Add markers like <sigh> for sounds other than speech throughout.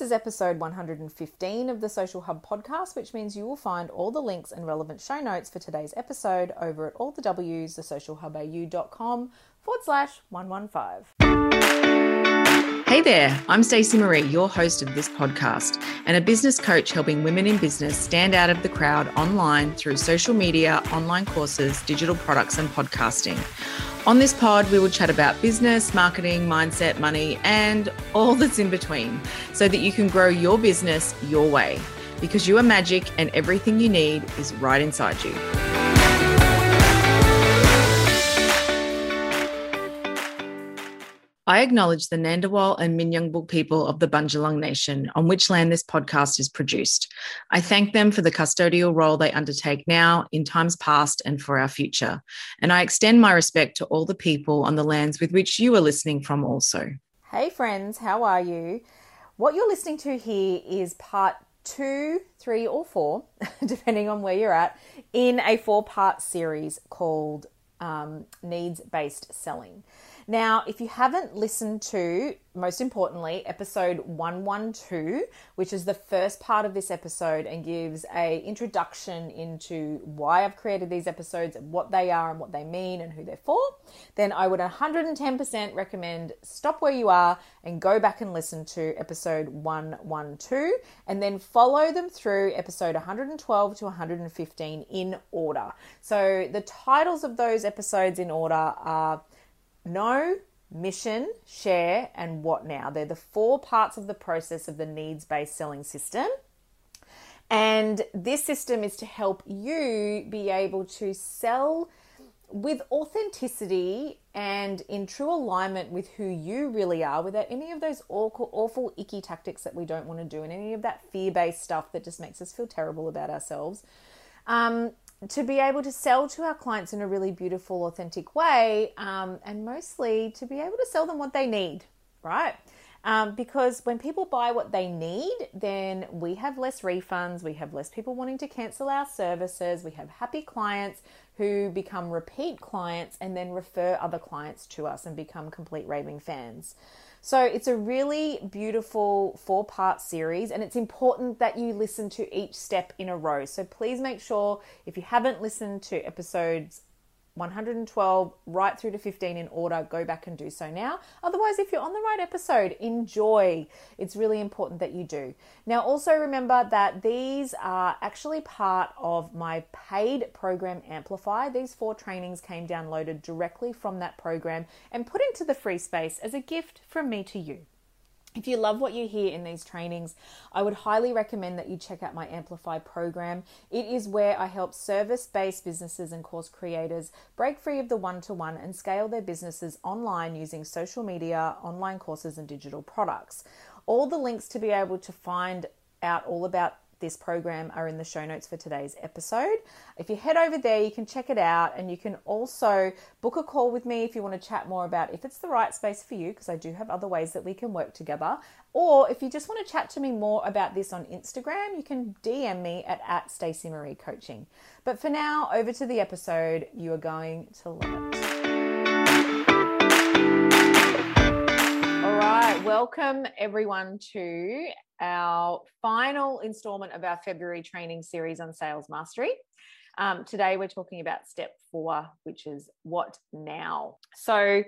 This is episode 115 of the Social Hub podcast, which means you will find all the links and relevant show notes for today's episode over at all the W's, thesocialhubau.com forward slash 115. Hey there, I'm Stacey Marie, your host of this podcast, and a business coach helping women in business stand out of the crowd online through social media, online courses, digital products, and podcasting. On this pod, we will chat about business, marketing, mindset, money, and all that's in between so that you can grow your business your way because you are magic and everything you need is right inside you. I acknowledge the Ngunnawal and Minyungbul people of the Bunjalung Nation, on which land this podcast is produced. I thank them for the custodial role they undertake now, in times past, and for our future. And I extend my respect to all the people on the lands with which you are listening from also. Hey, friends, how are you? What you're listening to here is part two, three, or four, <laughs> depending on where you're at, in a four part series called um, Needs Based Selling. Now, if you haven't listened to, most importantly, episode 112, which is the first part of this episode and gives a introduction into why I've created these episodes, what they are and what they mean and who they're for, then I would 110% recommend stop where you are and go back and listen to episode 112 and then follow them through episode 112 to 115 in order. So the titles of those episodes in order are know, mission, share, and what now. They're the four parts of the process of the needs based selling system. And this system is to help you be able to sell with authenticity and in true alignment with who you really are without any of those awful, awful icky tactics that we don't want to do and any of that fear based stuff that just makes us feel terrible about ourselves. Um, to be able to sell to our clients in a really beautiful, authentic way, um, and mostly to be able to sell them what they need, right? Um, because when people buy what they need, then we have less refunds, we have less people wanting to cancel our services, we have happy clients who become repeat clients and then refer other clients to us and become complete raving fans. So it's a really beautiful four part series, and it's important that you listen to each step in a row. So please make sure if you haven't listened to episodes 112 right through to 15 in order. Go back and do so now. Otherwise, if you're on the right episode, enjoy. It's really important that you do. Now, also remember that these are actually part of my paid program Amplify. These four trainings came downloaded directly from that program and put into the free space as a gift from me to you. If you love what you hear in these trainings, I would highly recommend that you check out my Amplify program. It is where I help service based businesses and course creators break free of the one to one and scale their businesses online using social media, online courses, and digital products. All the links to be able to find out all about this program are in the show notes for today's episode. If you head over there, you can check it out and you can also book a call with me if you want to chat more about if it's the right space for you, because I do have other ways that we can work together. Or if you just want to chat to me more about this on Instagram, you can DM me at, at Stacey Marie Coaching. But for now, over to the episode. You are going to love it. All right, welcome everyone to our final installment of our February training series on sales mastery. Um, today, we're talking about step four, which is what now. So,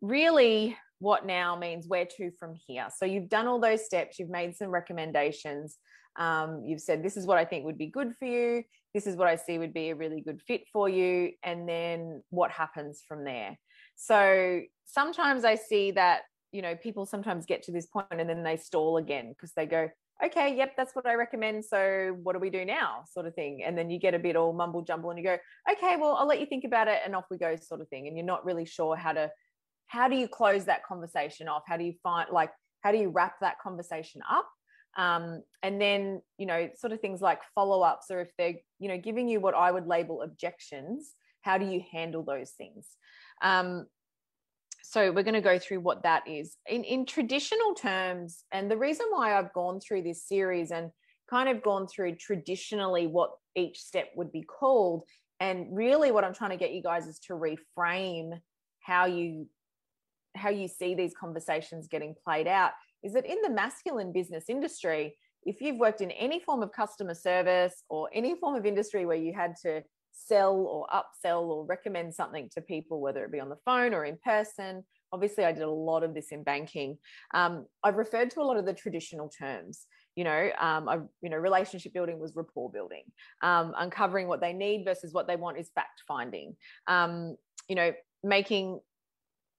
really, what now means where to from here. So, you've done all those steps, you've made some recommendations. Um, you've said, This is what I think would be good for you. This is what I see would be a really good fit for you. And then what happens from there? So, sometimes I see that you know people sometimes get to this point and then they stall again because they go okay yep that's what i recommend so what do we do now? sort of thing. And then you get a bit all mumble jumble and you go okay well i'll let you think about it and off we go sort of thing. And you're not really sure how to how do you close that conversation off? How do you find like how do you wrap that conversation up? Um, and then you know sort of things like follow-ups or if they're you know giving you what i would label objections how do you handle those things? Um, so we're going to go through what that is. In in traditional terms and the reason why I've gone through this series and kind of gone through traditionally what each step would be called and really what I'm trying to get you guys is to reframe how you how you see these conversations getting played out is that in the masculine business industry, if you've worked in any form of customer service or any form of industry where you had to sell or upsell or recommend something to people, whether it be on the phone or in person, obviously I did a lot of this in banking. Um, I've referred to a lot of the traditional terms. You know, um, I, you know, relationship building was rapport building. Um, uncovering what they need versus what they want is fact finding. Um, you know, making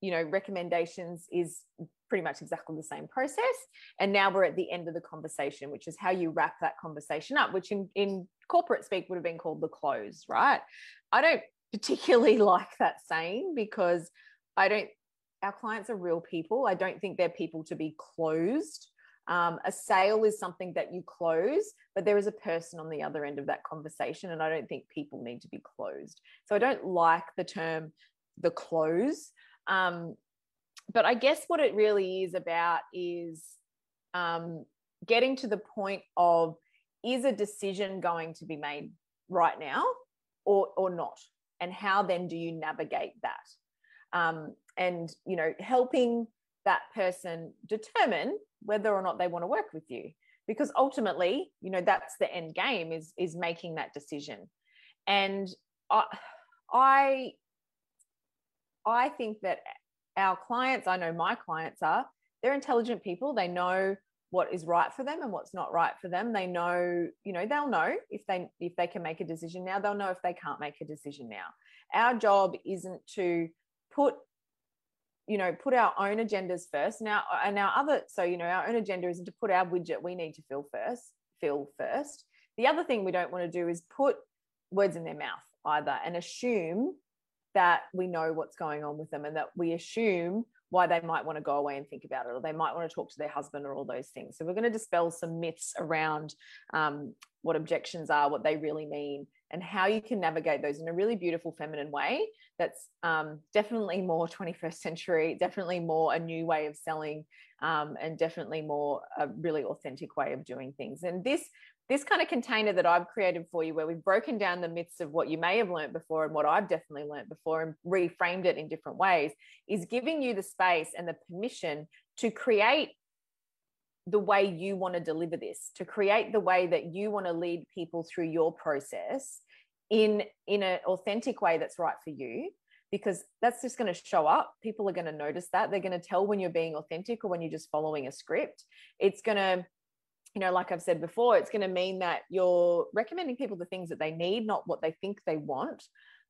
you know recommendations is pretty much exactly the same process and now we're at the end of the conversation which is how you wrap that conversation up which in, in corporate speak would have been called the close right i don't particularly <laughs> like that saying because i don't our clients are real people i don't think they're people to be closed um, a sale is something that you close, but there is a person on the other end of that conversation. And I don't think people need to be closed. So I don't like the term the close. Um, but I guess what it really is about is um, getting to the point of is a decision going to be made right now or or not, and how then do you navigate that? Um, and you know, helping that person determine whether or not they want to work with you, because ultimately, you know, that's the end game is is making that decision. And I, I I think that our clients, I know my clients are, they're intelligent people. They know what is right for them and what's not right for them. They know, you know, they'll know if they if they can make a decision now, they'll know if they can't make a decision now. Our job isn't to put you know put our own agendas first now and our other so you know our own agenda isn't to put our widget we need to fill first fill first the other thing we don't want to do is put words in their mouth either and assume that we know what's going on with them and that we assume why they might want to go away and think about it or they might want to talk to their husband or all those things. So we're going to dispel some myths around um, what objections are what they really mean and how you can navigate those in a really beautiful feminine way that's um, definitely more 21st century definitely more a new way of selling um, and definitely more a really authentic way of doing things. And this this kind of container that I've created for you, where we've broken down the myths of what you may have learned before and what I've definitely learned before and reframed it in different ways, is giving you the space and the permission to create the way you want to deliver this, to create the way that you want to lead people through your process in in an authentic way that's right for you because that's just going to show up. People are going to notice that. They're going to tell when you're being authentic or when you're just following a script. It's going to you know, like I've said before, it's going to mean that you're recommending people the things that they need, not what they think they want.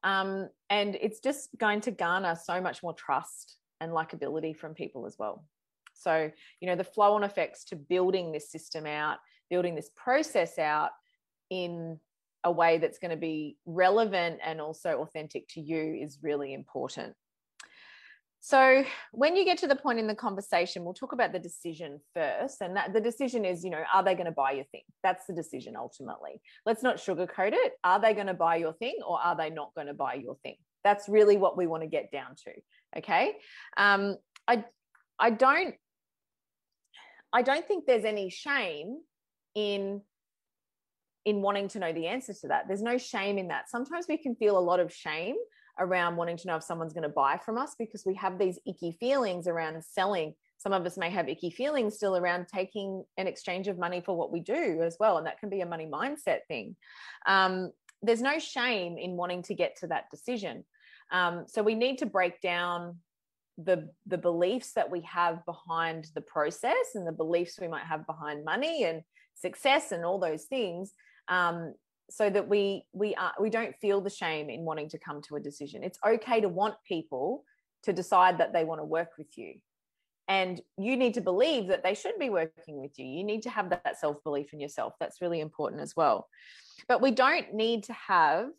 Um, and it's just going to garner so much more trust and likability from people as well. So, you know, the flow on effects to building this system out, building this process out in a way that's going to be relevant and also authentic to you is really important. So when you get to the point in the conversation, we'll talk about the decision first. And that the decision is, you know, are they going to buy your thing? That's the decision ultimately. Let's not sugarcoat it. Are they going to buy your thing or are they not going to buy your thing? That's really what we want to get down to. Okay. Um, I I don't I don't think there's any shame in in wanting to know the answer to that. There's no shame in that. Sometimes we can feel a lot of shame around wanting to know if someone's going to buy from us because we have these icky feelings around selling. Some of us may have icky feelings still around taking an exchange of money for what we do as well. And that can be a money mindset thing. Um, there's no shame in wanting to get to that decision. Um, so we need to break down the the beliefs that we have behind the process and the beliefs we might have behind money and success and all those things um, so that we we are we don't feel the shame in wanting to come to a decision. It's okay to want people to decide that they want to work with you. And you need to believe that they should be working with you. You need to have that self belief in yourself. That's really important as well. But we don't need to have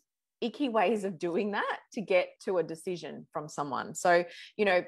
icky ways of doing that to get to a decision from someone. So you know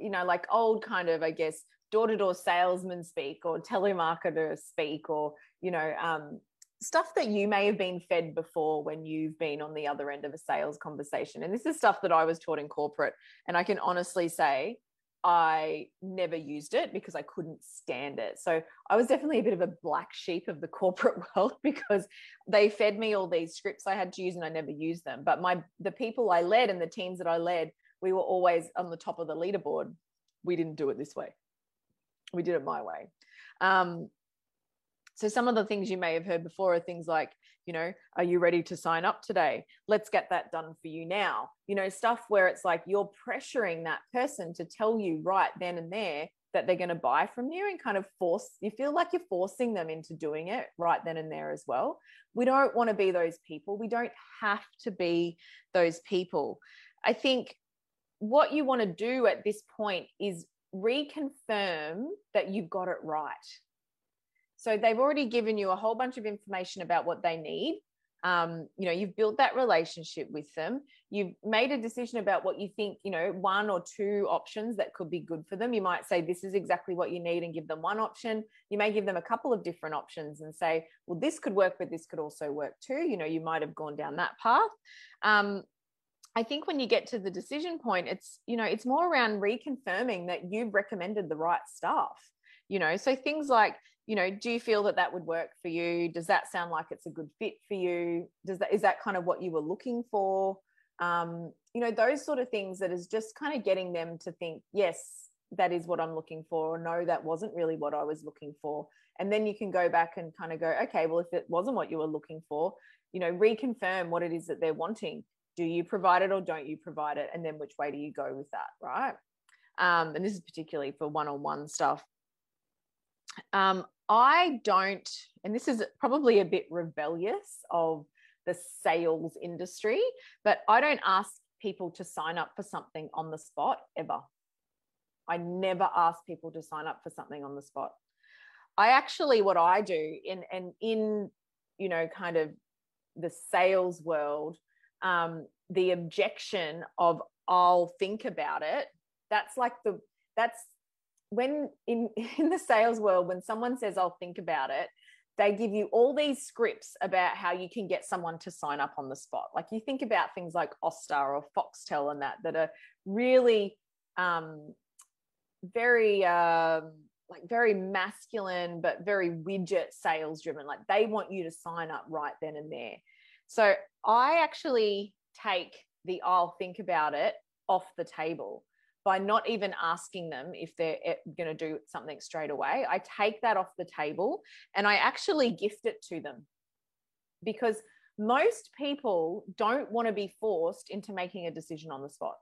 you know like old kind of i guess door-to-door salesman speak or telemarketer speak or you know um, stuff that you may have been fed before when you've been on the other end of a sales conversation. And this is stuff that I was taught in corporate. And I can honestly say, I never used it because I couldn't stand it. So I was definitely a bit of a black sheep of the corporate <laughs> world because they fed me all these scripts I had to use and I never used them. But my the people I led and the teams that I led, we were always on the top of the leaderboard. We didn't do it this way we did it my way. Um, so some of the things you may have heard before are things like, you know, are you ready to sign up today? Let's get that done for you now. You know, stuff where it's like you're pressuring that person to tell you right then and there that they're going to buy from you and kind of force you feel like you're forcing them into doing it right then and there as well. We don't want to be those people. We don't have to be those people. I think what you want to do at this point is reconfirm that you've got it right. So they've already given you a whole bunch of information about what they need. Um, you know, you've built that relationship with them. You've made a decision about what you think, you know, one or two options that could be good for them. You might say, this is exactly what you need and give them one option. You may give them a couple of different options and say, well, this could work, but this could also work too. You know, you might have gone down that path. Um, I think when you get to the decision point, it's, you know, it's more around reconfirming that you've recommended the right stuff. You know, so things like, you know, do you feel that that would work for you? Does that sound like it's a good fit for you? Does that, is that kind of what you were looking for? Um, you know, those sort of things that is just kind of getting them to think, yes, that is what I'm looking for, or no, that wasn't really what I was looking for. And then you can go back and kind of go, okay, well, if it wasn't what you were looking for, you know, reconfirm what it is that they're wanting do you provide it or don't you provide it and then which way do you go with that right um, and this is particularly for one-on-one stuff um, i don't and this is probably a bit rebellious of the sales industry but i don't ask people to sign up for something on the spot ever i never ask people to sign up for something on the spot i actually what i do in and in you know kind of the sales world um, the objection of I'll think about it. That's like the that's when in <laughs> in the sales world when someone says I'll think about it, they give you all these scripts about how you can get someone to sign up on the spot. Like you think about things like Austar or Foxtel and that that are really um, very um, like very masculine but very widget sales driven. Like they want you to sign up right then and there. So I actually take the I'll think about it off the table by not even asking them if they're eh, going to do something straight away. I take that off the table and I actually gift it to them because most people don't want to be forced into making a decision on the spot.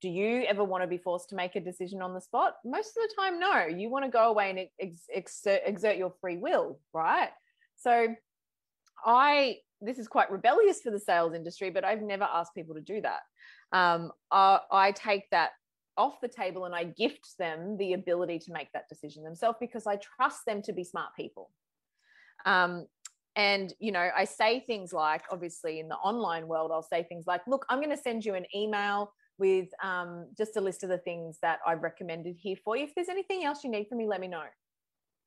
Do you ever want to be forced to make a decision on the spot? Most of the time, no. You want to go away and ex- exert, exert your free will, right? So I this is quite rebellious for the sales industry, but I've never asked people to do that. Um, I, I take that off the table and I gift them the ability to make that decision themselves because I trust them to be smart people. Um, and you know, I say things like, obviously, in the online world, I'll say things like, "Look, I'm going to send you an email with um, just a list of the things that I've recommended here for you. If there's anything else you need from me, let me know."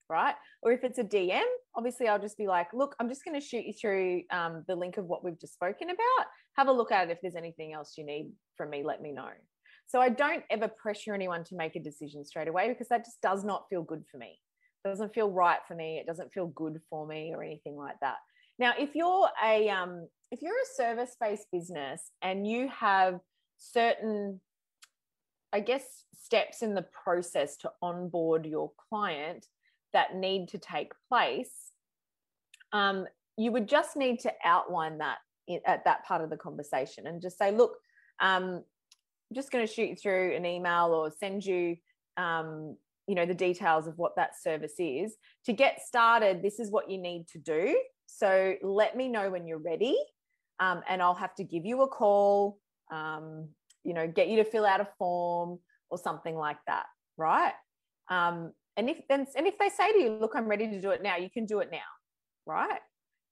right? Or if it's a DM, obviously I'll just be like, look, I'm just going to shoot you through um, the link of what we've just spoken about. Have a look at it. If there's anything else you need from me, let me know. So I don't ever pressure anyone to make a decision straight away because that just does not feel good for me. It doesn't feel right for me. It doesn't feel good for me or anything like that. Now, if you're a um, if you're a service-based business and you have certain I guess steps in the process to onboard your client that need to take place, um, you would just need to outline that at that part of the conversation and just say, look, um, I'm just going to shoot you through an email or send you, um, you know, the details of what that service is. To get started, this is what you need to do. So let me know when you're ready, um, and I'll have to give you a call. Um, you know, get you to fill out a form or something like that, right? Um, and if then and if they say to you, look, I'm ready to do it now, you can do it now, right?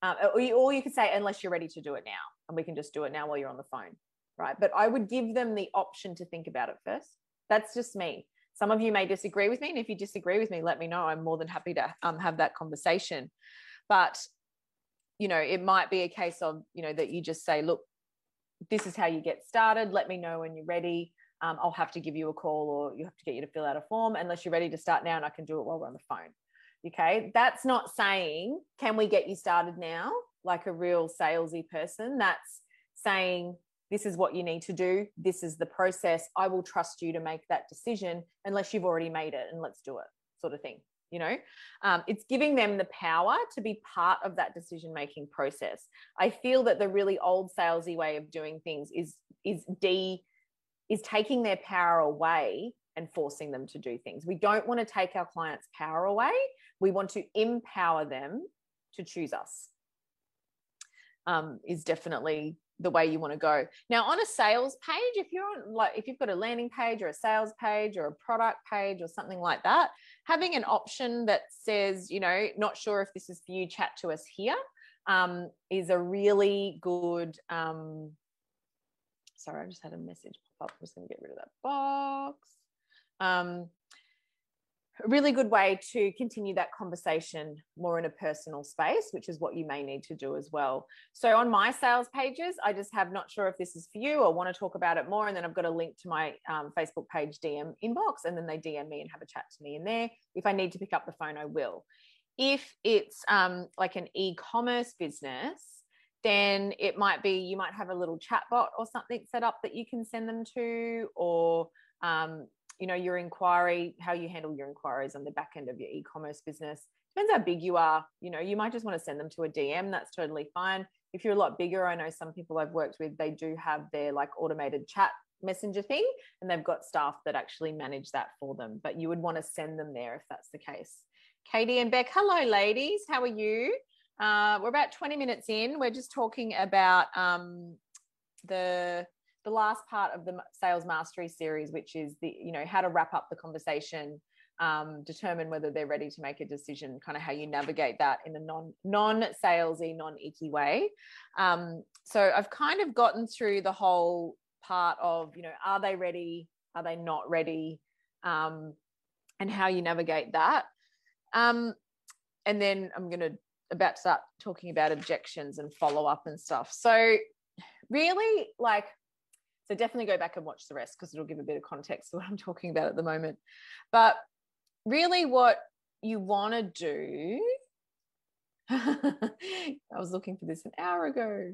Um, or, you, or you say, unless you're ready to do it now, and we can just do it now while you're on the phone, right? But I would give them the option to think about it first. That's just me. Some of you may disagree with me, and if you disagree with me, let me know. I'm more than happy to um, have that conversation. But you know, it might be a case of you know that you just say, look, this is how you get started. Let me know when you're ready um, I'll have to give you a call or you have to get you to fill out a form unless you're ready to start now and I can do it while we're on the phone. Okay. That's not saying, can we get you started now? Like a real salesy person. That's saying, this is what you need to do. This is the process. I will trust you to make that decision unless you've already made it and let's do it. Sort of thing you know um, it's giving them the power to be part of that decision making process i feel that the really old salesy way of doing things is is d is taking their power away and forcing them to do things we don't want to take our clients power away we want to empower them to choose us um, is definitely the way you want to go. Now, on a sales page, if you're on like if you've got a landing page or a sales page or a product page or something like that, having an option that says, you know, not sure if this is for you, chat to us here, um, is a really good. Um, sorry, I just had a message pop up. I'm just going to get rid of that box. Um, a really good way to continue that conversation more in a personal space, which is what you may need to do as well. So on my sales pages, I just have not sure if this is for you or want to talk about it more. And then I've got a link to my um, Facebook page DM inbox, and then they DM me and have a chat to me in there. If I need to pick up the phone, I will. If it's um, like an e commerce business, then it might be you might have a little chat bot or something set up that you can send them to, or um, you know your inquiry how you handle your inquiries on the back end of your e-commerce business. Depends how big you are you know you might just want to send them to a dm that's totally fine. If you're a lot bigger i know some people i've worked with they do have their like automated chat messenger thing and they've got staff that actually manage that for them but you would want to send them there if that's the case. Katie and beck hello ladies how are you? Uh, we're about 20 minutes in we're just talking about um, the the last part of the sales mastery series, which is the, you know, how to wrap up the conversation, um, determine whether they're ready to make a decision, kind of how you navigate that in a non non salesy, non icky way. Um, so I've kind of gotten through the whole part of, you know, are they ready? Are they not ready? Um, and how you navigate that. Um, and then I'm going to about to start talking about objections and follow up and stuff. So really like so definitely go back and watch the rest because it'll give a bit of context to what I'm <laughs> talking about at the moment. But really, what you want to do, <laughs> I was looking for this an hour ago.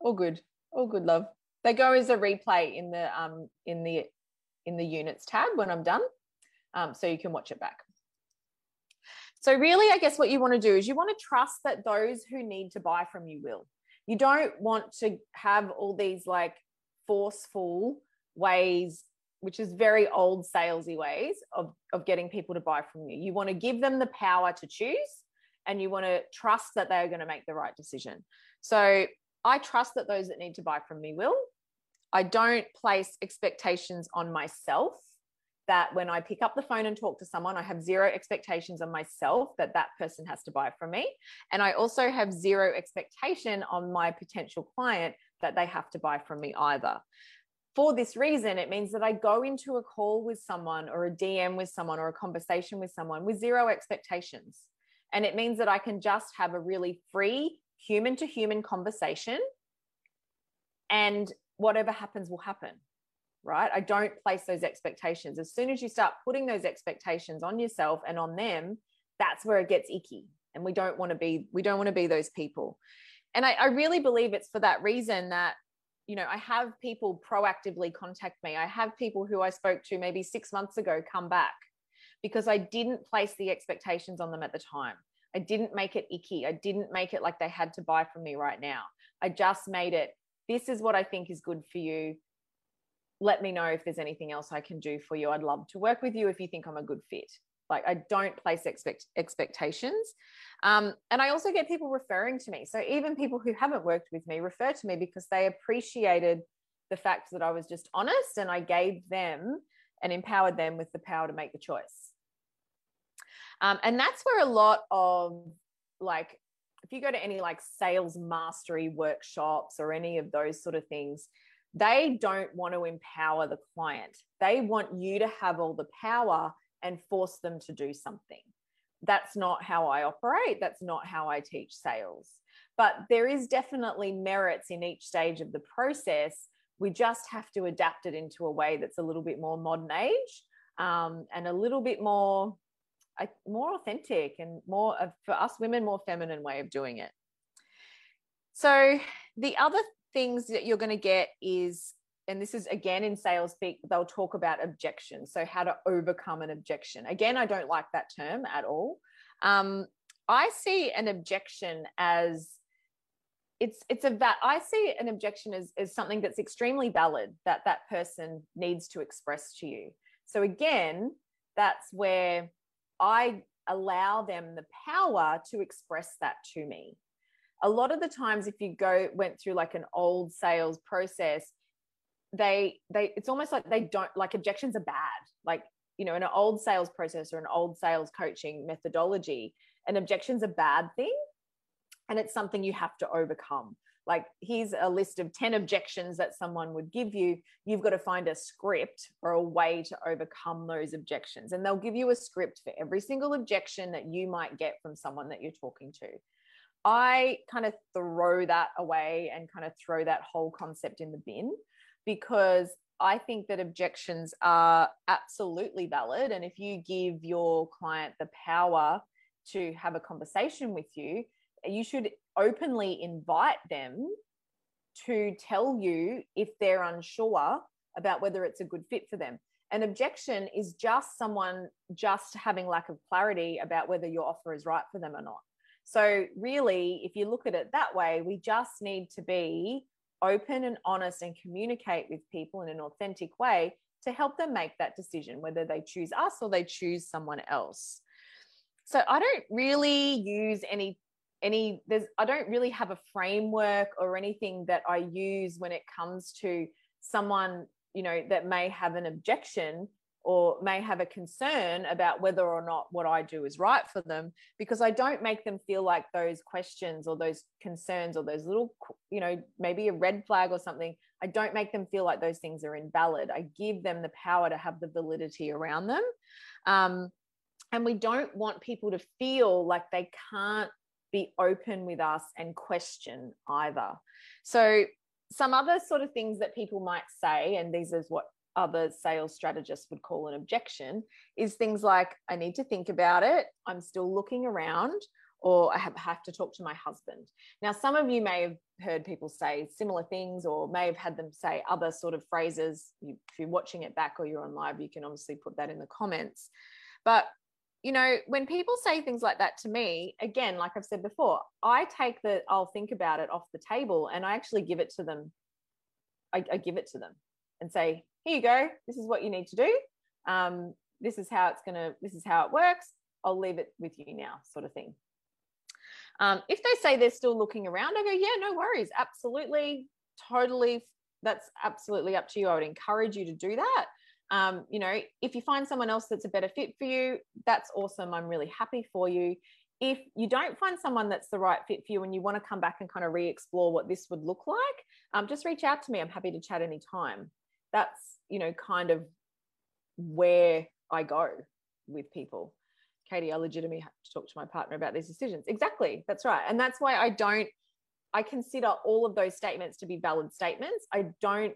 All good, all good, love. They go as a replay in the um in the in the units tab when I'm done, um, so you can watch it back. So really, I guess what you want to do is you want to trust that those who need to buy from you will. You don't want to have all these like forceful ways which is very old salesy ways of, of getting people to buy from you. You want to give them the power to choose and you want to trust that they are going to make the right decision. So I trust that those that need to buy from me will. I don't place expectations on myself that when I pick up the phone and talk to someone, I have zero expectations on myself that that person has to buy from me. And I also have zero expectation on my potential client that they have to buy from me either. For this reason, it means that I go into a call with someone or a DM with someone or a conversation with someone with zero expectations. And it means that I can just have a really free human to human conversation and whatever happens will happen right? I don't place those expectations. As soon as you start putting those expectations on yourself and on them, that's where it gets icky. And we don't want to be, we don't want to be those people and I, I really believe it's for that reason that you know, I have people proactively contact me. I have people who I spoke to maybe six months ago come back because I didn't place the expectations on them at the time. I didn't make it icky. I didn't make it like they had to buy from me right now. I just made it, this is what I think is good for you. Let me know if there's anything else I can do for you. I'd love to work with you if you think I'm a good fit. Like I don't place expect expectations. Um, and I also get people referring to me. So even people who haven't worked with me refer to me because they appreciated the fact that I was just honest and I gave them and empowered them with the power to make the choice. Um, and that's where a lot of like, if you go to any like sales mastery workshops or any of those sort of things, they don't want to empower the client. They want you to have all the power and force them to do something. That's not how I operate. That's not how I teach sales. But there is definitely merits in each stage of the process. We just have to adapt it into a way that's a little bit more modern age um, and a little bit more more authentic and more for us women more feminine way of doing it so the other things that you're going to get is and this is again in sales speak, they'll talk about objection. So, how to overcome an objection. Again, I don't like that term at all. Um, I see an objection as it's it's a that I see an objection as, as something that's extremely valid that that person needs to express to you. So again, that's where I allow them the power to express that to me. A lot of the times, if you go went through like an old sales process, they they it's almost like they don't like objections are bad. Like you know, in an old sales process or an old sales coaching methodology, an objection's a bad thing and it's something you have to overcome. Like here's a list of 10 objections that someone would give you. You've got to find a script or a way to overcome those objections and they'll give you a script for every single objection that you might get from someone that you're talking to. I kind of throw that away and kind of throw that whole concept in the bin because I think that objections are absolutely valid. And if you give your client the power to have a conversation with you, you should openly invite them to tell you if they're unsure about whether it's a good fit for them. An objection is just someone just having lack of clarity about whether your offer is right for them or not. So, really, if you look at it that way, we just need to be open and honest and communicate with people in an authentic way to help them make that decision, whether they choose us or they choose someone else. So, I don't really use any any there's i don't really have a framework or anything that i use when it comes to someone you know that may have an objection or may have a concern about whether or not what i do is right for them because i don't make them feel like those questions or those concerns or those little you know maybe a red flag or something. I don't make them feel like those things are invalid. I give them the power to have the validity around them. Um, and we don't want people to feel like they can't be open with us and question either. So, some other sort of things that people might say, and these is what other sales strategists would call an objection, is things like, I need to think about it. I'm still looking around, or I have, have to talk to my husband. Now, some of you may have heard people say similar things, or may have had them say other sort of phrases. if you're watching it back or you're on live, you can obviously put that in the comments. But you know, when people say things like that to me, again, like I've said before, I take the I'll think about it off the table and I actually give it to them. I, I give it to them and say, here you go. This is what you need to do. Um, this is how it's going to, this is how it works. I'll leave it with you now, sort of thing. Um, if they say they're still looking around, I go, yeah, no worries. Absolutely. Totally. That's absolutely up to you. I would encourage you to do that um, you know, if you find someone else that's a better fit for you, that's awesome. I'm really happy for you. If you don't find someone that's the right fit for you and you want to come back and kind of re explore what this would look like, um, just reach out to me. I'm happy to chat anytime. That's, you know, kind of where I go with people. Katie, I legitimately have to talk to my partner about these decisions. Exactly. That's right. And that's why I don't, I consider all of those statements to be valid statements. I don't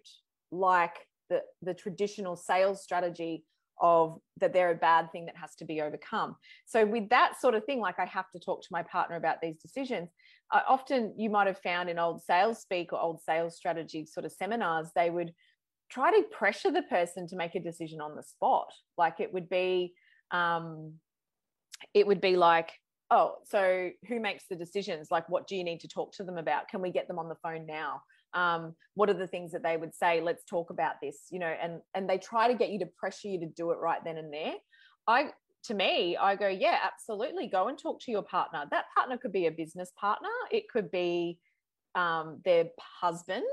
like the, the traditional sales strategy of that they're a bad thing that has to be overcome. So with that sort of thing, like I have to talk to my partner about these decisions. Uh, often you might have found in old sales speak or old sales strategy sort of seminars, they would try to pressure the person to make a decision on the spot. Like it would be, um, it would be like, oh, so who makes the decisions? Like, what do you need to talk to them about? Can we get them on the phone now? um, what are the things that they would say let's talk about this you know and and they try to get you to pressure you to do it right then and there i to me i go yeah absolutely go and talk to your partner that partner could be a business partner it could be um, their husband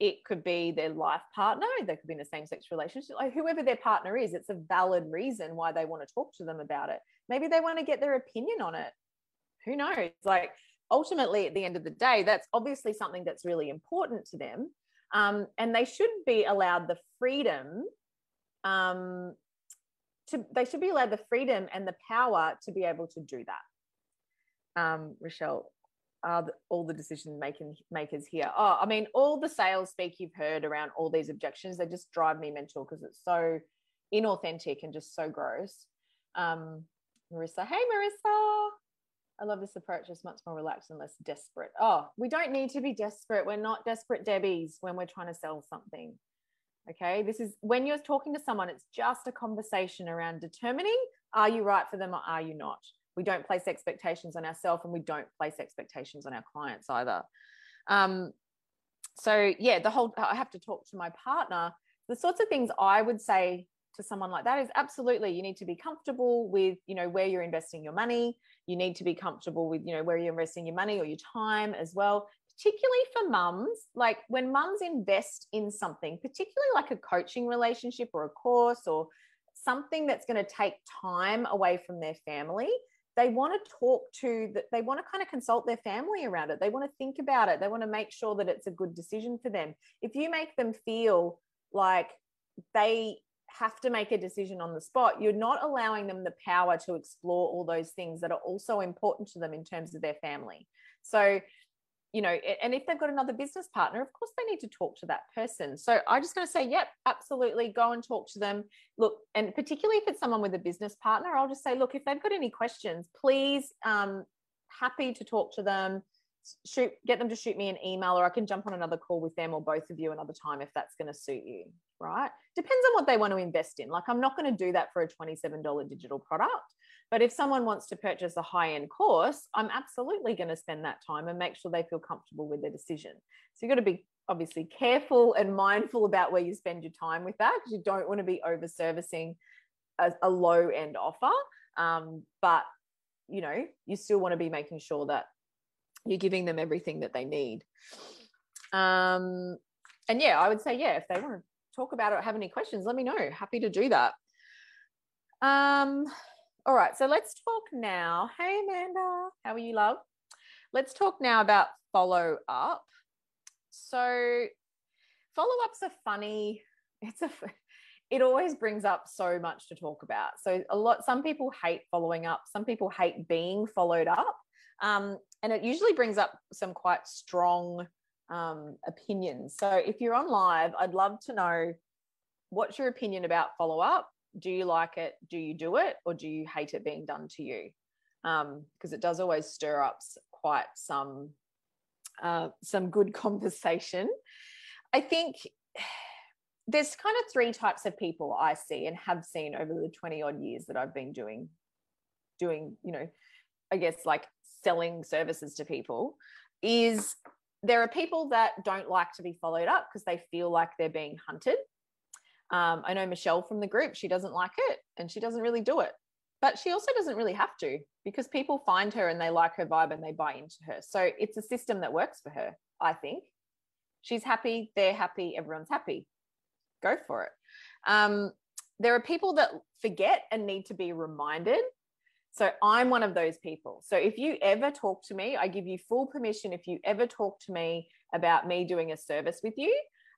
it could be their life partner they could be in a same-sex relationship like whoever their partner is it's a valid reason why they want to talk to them about it. Maybe they want to get their opinion on it. Who knows? Like ultimately at the end of the day that's obviously something that's really important to them um, and they should be allowed the freedom um, to they should be allowed the freedom and the power to be able to do that. Um, rochelle are the, all the decision making makers here oh i mean all the sales speak you've heard around all these objections they just drive me mental because it's so inauthentic and just so gross um, marissa hey marissa I love this approach. It's much more relaxed and less desperate. Oh, we don't need to be desperate. We're not desperate Debbies when we're trying to sell something. Okay. This is when you're talking to someone, it's just a conversation around determining are you right for them or are you not? We don't place expectations on ourselves and we don't place expectations on our clients either. Um, so, yeah, the whole, I have to talk to my partner. The sorts of things I would say to someone like that is absolutely you need to be comfortable with you know where you're investing your money you need to be comfortable with you know where you're investing your money or your time as well particularly for mums like when mums invest in something particularly like a coaching relationship or a course or something that's going to take time away from their family they want to talk to that they want to kind of consult their family around it. They want to think about it. They want to make sure that it's a good decision for them. If you make them feel like they have to make a decision on the spot, you're not allowing them the power to explore all those things that are also important to them in terms of their family. So, you know, and if they've got another business partner, of course they need to talk to that person. So I'm just going to say, yep, absolutely, go and talk to them. Look, and particularly if it's someone with a business partner, I'll just say, look, if they've got any questions, please, um, happy to talk to them shoot get them to shoot me an email or I can jump on another call with them or both of you another time if that's going to suit you right? Depends on what they want to invest in. Like I'm not going to do that for a $27 digital product but if someone wants to purchase a high end course I'm absolutely going to spend that time and make sure they feel comfortable with their decision. So you've got to be obviously careful and mindful about where you spend your time with that because you don't want to be over servicing a, a low end offer um, but you know you still want to be making sure that you're giving them everything that they need. Um and yeah i would say yeah if they want to talk about it or have any questions let me know. Happy to do that. Um all right so let's talk now. Hey amanda how are you love? Let's talk now about follow up so follow ups are funny. It's a it always brings up so much to talk about. So a lot some people hate following up some people hate being followed up um, and it usually brings up some quite strong um, opinions. So if you're on live, I'd love to know what's your opinion about follow up? Do you like it? Do you do it? Or do you hate it being done to you? Because um, it does always stir up quite some uh, some good <laughs> conversation. I think <sighs> there's kind of three types of people I see and have seen over the 20 odd years that I've been doing doing, you know, I guess like selling services to people is there are people that don't like to be followed up because they feel like they're being hunted. Um, I know Michelle from the group, she doesn't like it and she doesn't really do it. But she also doesn't really have to because people find her and they like her vibe and they buy into her. So it's a system that works for her, I think. She's happy, they're happy, everyone's happy. Go for it. Um, there are people that forget and need to be reminded so I'm one of those people. So if you ever talk to me, I give you full permission. If you ever talk to me about me doing a service with you,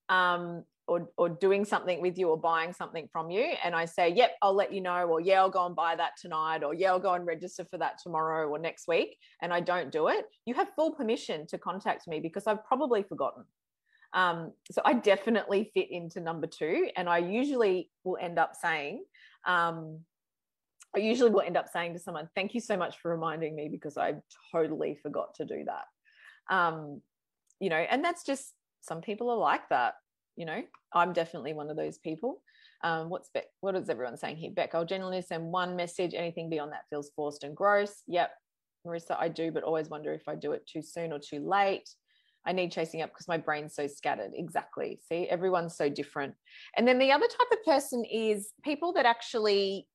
um, or, or doing something with you or buying something from you, and I say, yep, I'll let you know, or yeah, I'll go and buy that tonight, or yeah, I'll go and register for that tomorrow or next week, and I don't do it, you have full permission to contact me because I've probably forgotten. Um, so I definitely fit into number two, and I usually will end up saying, um, I usually will end up saying to someone, Thank you so much for reminding me because I totally forgot to do that. Um, you know, and that's just some people are like that. You know, I'm definitely one of those people. Um, what's Beck? What is everyone saying here? Beck, I'll generally send one message. Anything beyond that feels forced and gross. Yep. Marissa, I do, but always wonder if I do it too soon or too late. I need chasing up because my brain's so scattered. Exactly. See, everyone's so different. And then the other type of person is people that actually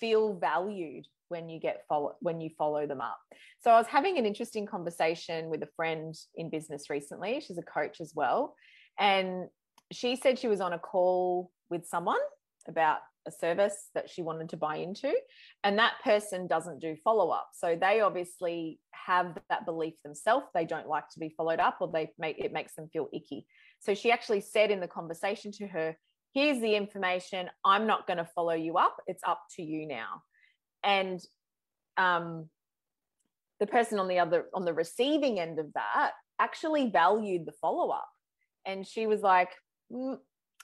feel valued when you get follow when you follow them up. So I was having an interesting conversation with a friend in business recently. She's a coach as well. And she said she was on a call with someone about a service that she wanted to buy into and that person doesn't do follow up so they obviously have that belief themselves they don't like to be followed up or they make it makes them feel icky so she actually said in the conversation to her here's the information. I'm not going to follow you up. It's up to you now. And um, the person on the other on the receiving end of that actually valued the follow-up. And she was like mm,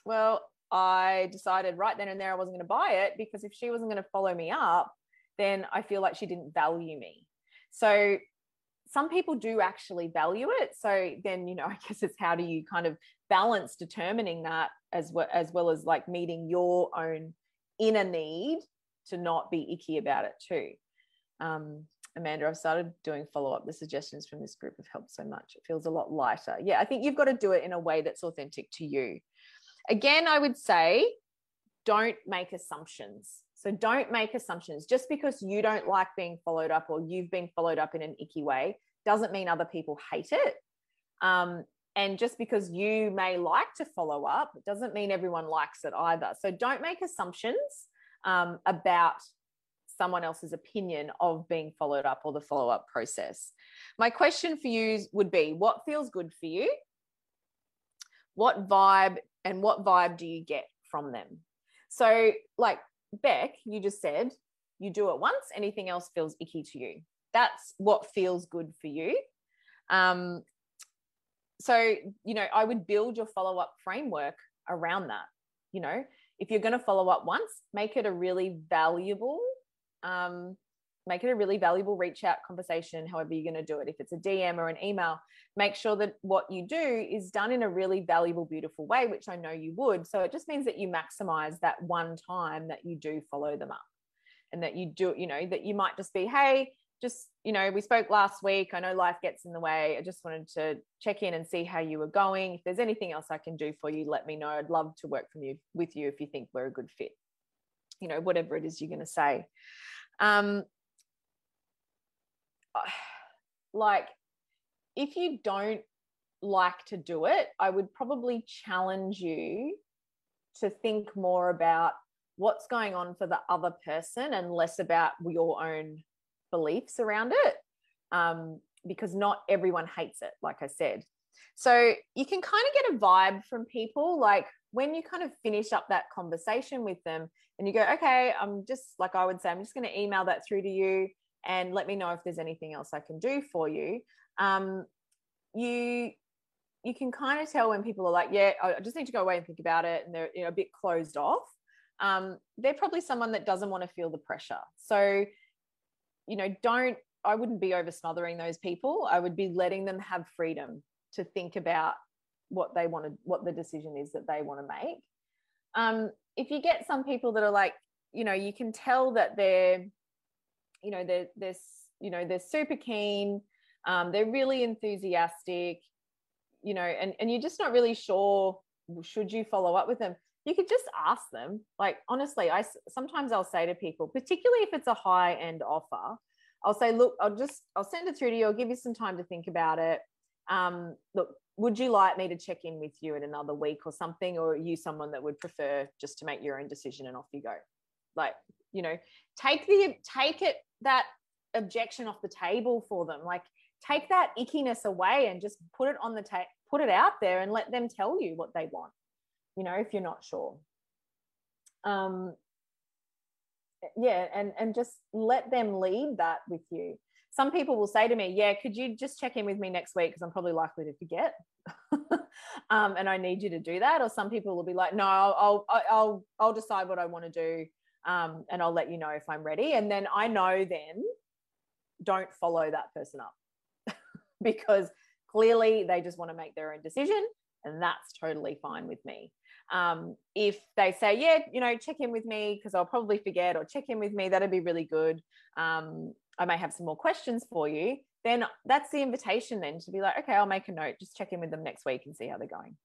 well i decided right then and there i wasn't going to buy it because if she wasn't going to follow me up then i feel like she didn't value me. So some people do actually value it. So then, you know, <laughs> I guess it's how do you kind of balance determining that as well as well as like meeting your own inner need to not be icky about it too. Um, Amanda, I've started doing follow up. The suggestions from this group have helped so much. It feels a lot lighter. Yeah, I think you've got to do it in a way that's authentic to you. Again, I would say don't make assumptions. So don't make assumptions. Just because you don't like being followed up or you've been followed up in an icky way doesn't mean other people hate it. Um, and just because you may like to follow up doesn't mean everyone likes it either. So don't make assumptions um, about someone else's opinion of being followed up or the follow up process. My question for you would be what feels good for you? What vibe and what vibe do you get from them? So, like Beck, you just said, you do it once, anything else feels icky to you. That's what feels good for you. Um, so, you know, I would build your follow up framework around that. You know, if you're going to follow up once, make it a really valuable um, make it a really valuable reach out conversation however you're going to do it if it's a dm or an email make sure that what you do is done in a really valuable beautiful way which i know you would so it just means that you maximize that one time that you do follow them up and that you do you know that you might just be hey just you know we spoke last week. I know life gets in the way. I just wanted to check in and see how you were going. If there's anything else i can do for you let me know. I'd love to work from you with you if you think we're a good fit. You know whatever it is you're going to say. Um, <sighs> like, if you don't like to do it, I would probably challenge you to think more about what's going on for the other person and less about your own beliefs around it. Um, because not everyone hates it, like I said. So you can kind of get a vibe from people like when you kind of finish up that conversation with them and you go, okay, I'm just like I would say, I'm just going to email that through to you and let me know if there's anything else I can do for you. Um, you you can kind of tell when people are like, yeah, I just need to go away and think about it, and they're you know, a bit closed off. Um, they're probably someone that doesn't want to feel the pressure. So, you know, don't I wouldn't be over smothering those people. I would be letting them have freedom to think about what they want to, what the decision is that they want to make. Um, if you get some people that are like, you know, you can tell that they're, you know, they're, they're, you know, they're super keen. Um, they're really enthusiastic, you know, and, and you're just not really sure, should you follow up with them? You could just ask them. Like, honestly, I sometimes I'll say to people, particularly if it's a high end offer, I'll say, look, I'll just, I'll send it through to you. I'll give you some time to think about it. Um, look, would you like me to check in with you in another week or something or are you someone that would prefer just to make your own decision and off you go like you know take the take it that objection off the table for them like take that ickiness away and just put it on the table put it out there and let them tell you what they want you know if you're not sure um yeah and and just let them lead that with you some people will say to me, Yeah, could you just check in with me next week? Because I'm probably likely to forget. <laughs> um, and I need you to do that. Or some people will be like, No, I'll, I'll, I'll, I'll decide what I want to do. Um, and I'll let you know if I'm ready. And then I know then don't follow that person up <laughs> because clearly they just want to make their own decision. And that's totally fine with me. Um, if they say, yeah, you know, check in with me because I'll probably forget, or check in with me, that'd be really good. Um, I may have some more questions for you, then that's the invitation then to be like, okay, I'll make a note, just check in with them next week and see how they're going.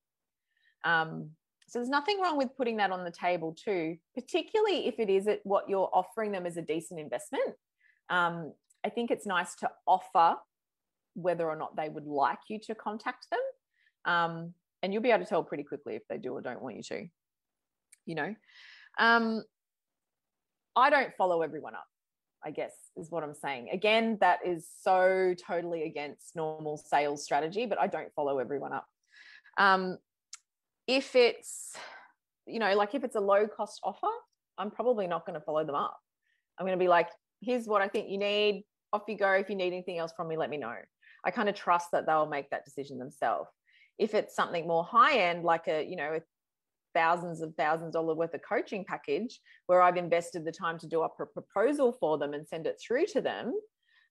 Um, so there's nothing wrong with putting that on the table too, particularly if it is what you're offering them as a decent investment. Um, I think it's nice to offer whether or not they would like you to contact them. Um, and you'll be able to tell pretty quickly if they do or don't want you to, you know. Um, I don't follow everyone up. I guess is what I'm saying. Again, that is so totally against normal sales strategy, but I don't follow everyone up. Um, if it's, you know, like if it's a low cost offer, I'm probably not going to follow them up. I'm going to be like, here's what I think you need. Off you go. If you need anything else from me, let me know. I kind of trust that they'll make that decision themselves. If it's something more high end, like a, you know, thousands of thousands dollar worth of coaching package where I've invested the time to do up a proposal for them and send it through to them,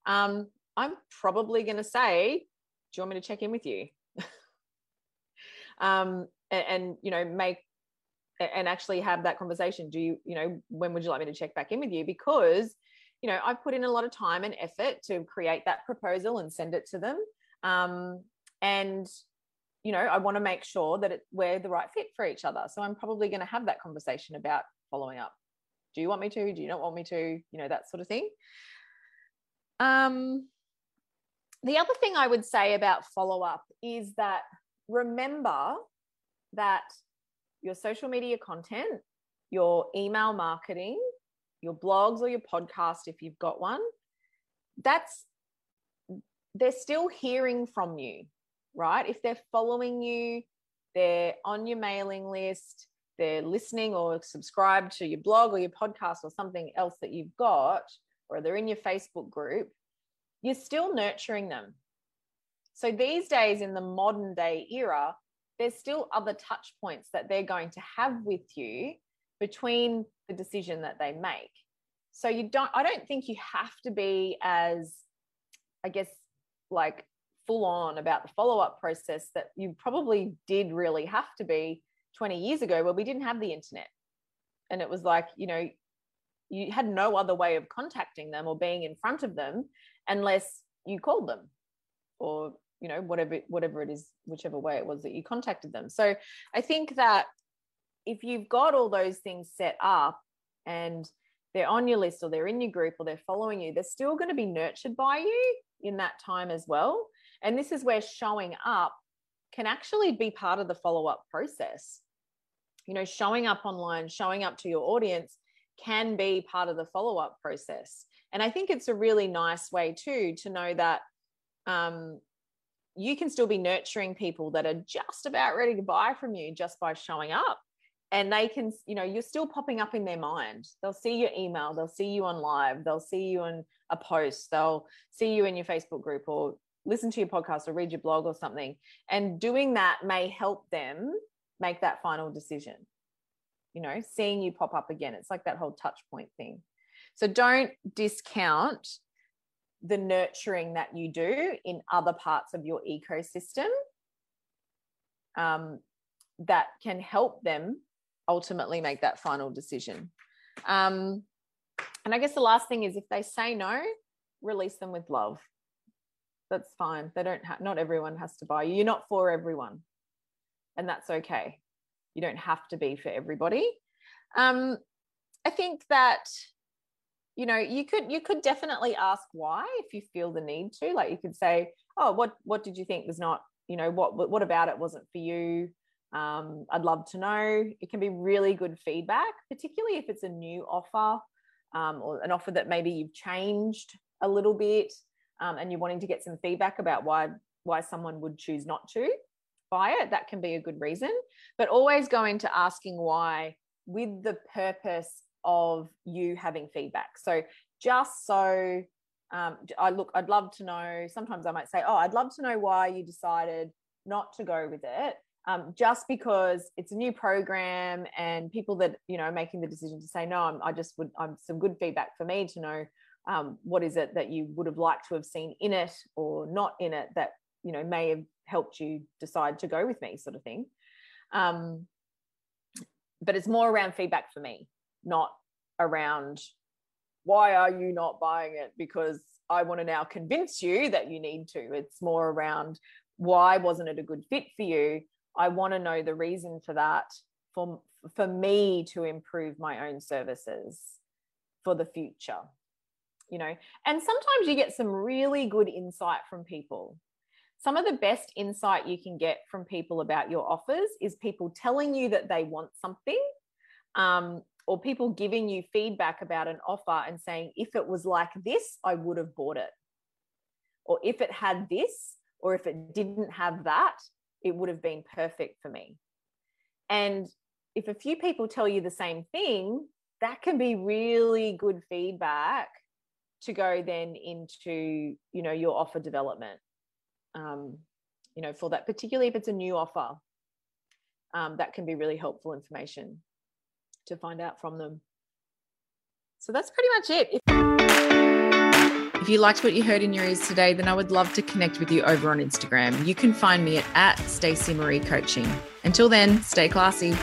um, I'm probably going to say, "Do you want me to check in with you?" <laughs> um, and, and you know, make and actually have that conversation. Do you, you know, when would you like me to check back in with you? Because you know, I've put in a lot of time and effort to create that proposal and send it to them. Um, and you know, I want to make sure that it, we're the right fit for each other. So I'm probably going to have that conversation about following up. Do you want me to? Do you not want me to? You know, that sort of thing. Um, the other thing I would say about follow up is that remember that your social media content, your email marketing, your blogs or your podcast, if you've got one, that's they're still hearing from you, right? If they're following you, they're on your mailing list, they're listening or subscribed to your blog or your podcast or something else that you've got, or they're in your Facebook group, you're still nurturing them. So these days, in the modern day era, there's still other touch points that they're going to have with you between the decision that they make. So you don't, I don't think you have to be as, I guess, like full on about the follow up process that you probably did really have to be 20 years ago where we didn't have the internet. And it was like, you know, you had no other way of contacting them or being in front of them unless you called them or you know whatever whatever it is whichever way it was that you contacted them so i think that if you've got all those things set up and they're on your list or they're in your group or they're following you they're still going to be nurtured by you in that time as well and this is where showing up can actually be part of the follow up process. You know showing up online showing up to your audience can be part of the follow up process. And i think it's a really nice way too to know that um, you can still be nurturing people that are just about ready to buy from you just by showing up. And they can you know you're still popping up in their mind. They'll see your email they'll see you on live they'll see you in a post they'll see you in your facebook group or listen to your podcast or read your blog or something and doing that may help them make that final decision you know seeing you pop up again it's like that whole touch point thing so don't discount the nurturing that you do in other parts of your ecosystem um, that can help them ultimately make that final decision. Um, and I guess the last thing is if they say no, release them with love. That's fine. They don't have, not everyone has to buy you. You're not for everyone. And that's okay. You don't have to be for everybody. Um, I think that you know you could you could definitely ask why if you feel the need to like you could say oh what what did you think was not you know what what about it wasn't for you um, i'd love to know it can be really good feedback particularly if it's a new offer um, or an offer that maybe you've changed a little bit um, and you're wanting to get some feedback about why why someone would choose not to buy it that can be a good reason but always go into asking why with the purpose of you having feedback. So just so um, I look, I'd love to know. Sometimes I might say, "Oh, I'd love to know why you decided not to go with it." Um, just because it's a new program and people that you know making the decision to say no, I'm, i just would. I'm some good feedback for me to know um, what is it that you would have liked to have seen in it or not in it that you know may have helped you decide to go with me, sort of thing. Um, but it's more around feedback for me not around why are you not buying it because I want to now convince you that you need to. It's more around why wasn't it a good fit for you? I want to know the reason for that for for me to improve my own services for the future. You know, and sometimes you get some really good insight from people. Some of the best insight you can get from people about your offers is people telling you that they want something um, or people giving you feedback about an offer and saying, if it was like this, I would have bought it. Or if it had this, or if it didn't have that, it would have been perfect for me. And if a few people tell you the same thing, that can be really good feedback to go then into, you know, your offer development. Um, you know, for that, particularly if it's a new offer, um, that can be really helpful information to find out from them. So that's pretty much it. If you liked what you heard in your ears today, then I would love to connect with you over on Instagram. You can find me at, at Stacey Marie Coaching. Until then, stay classy.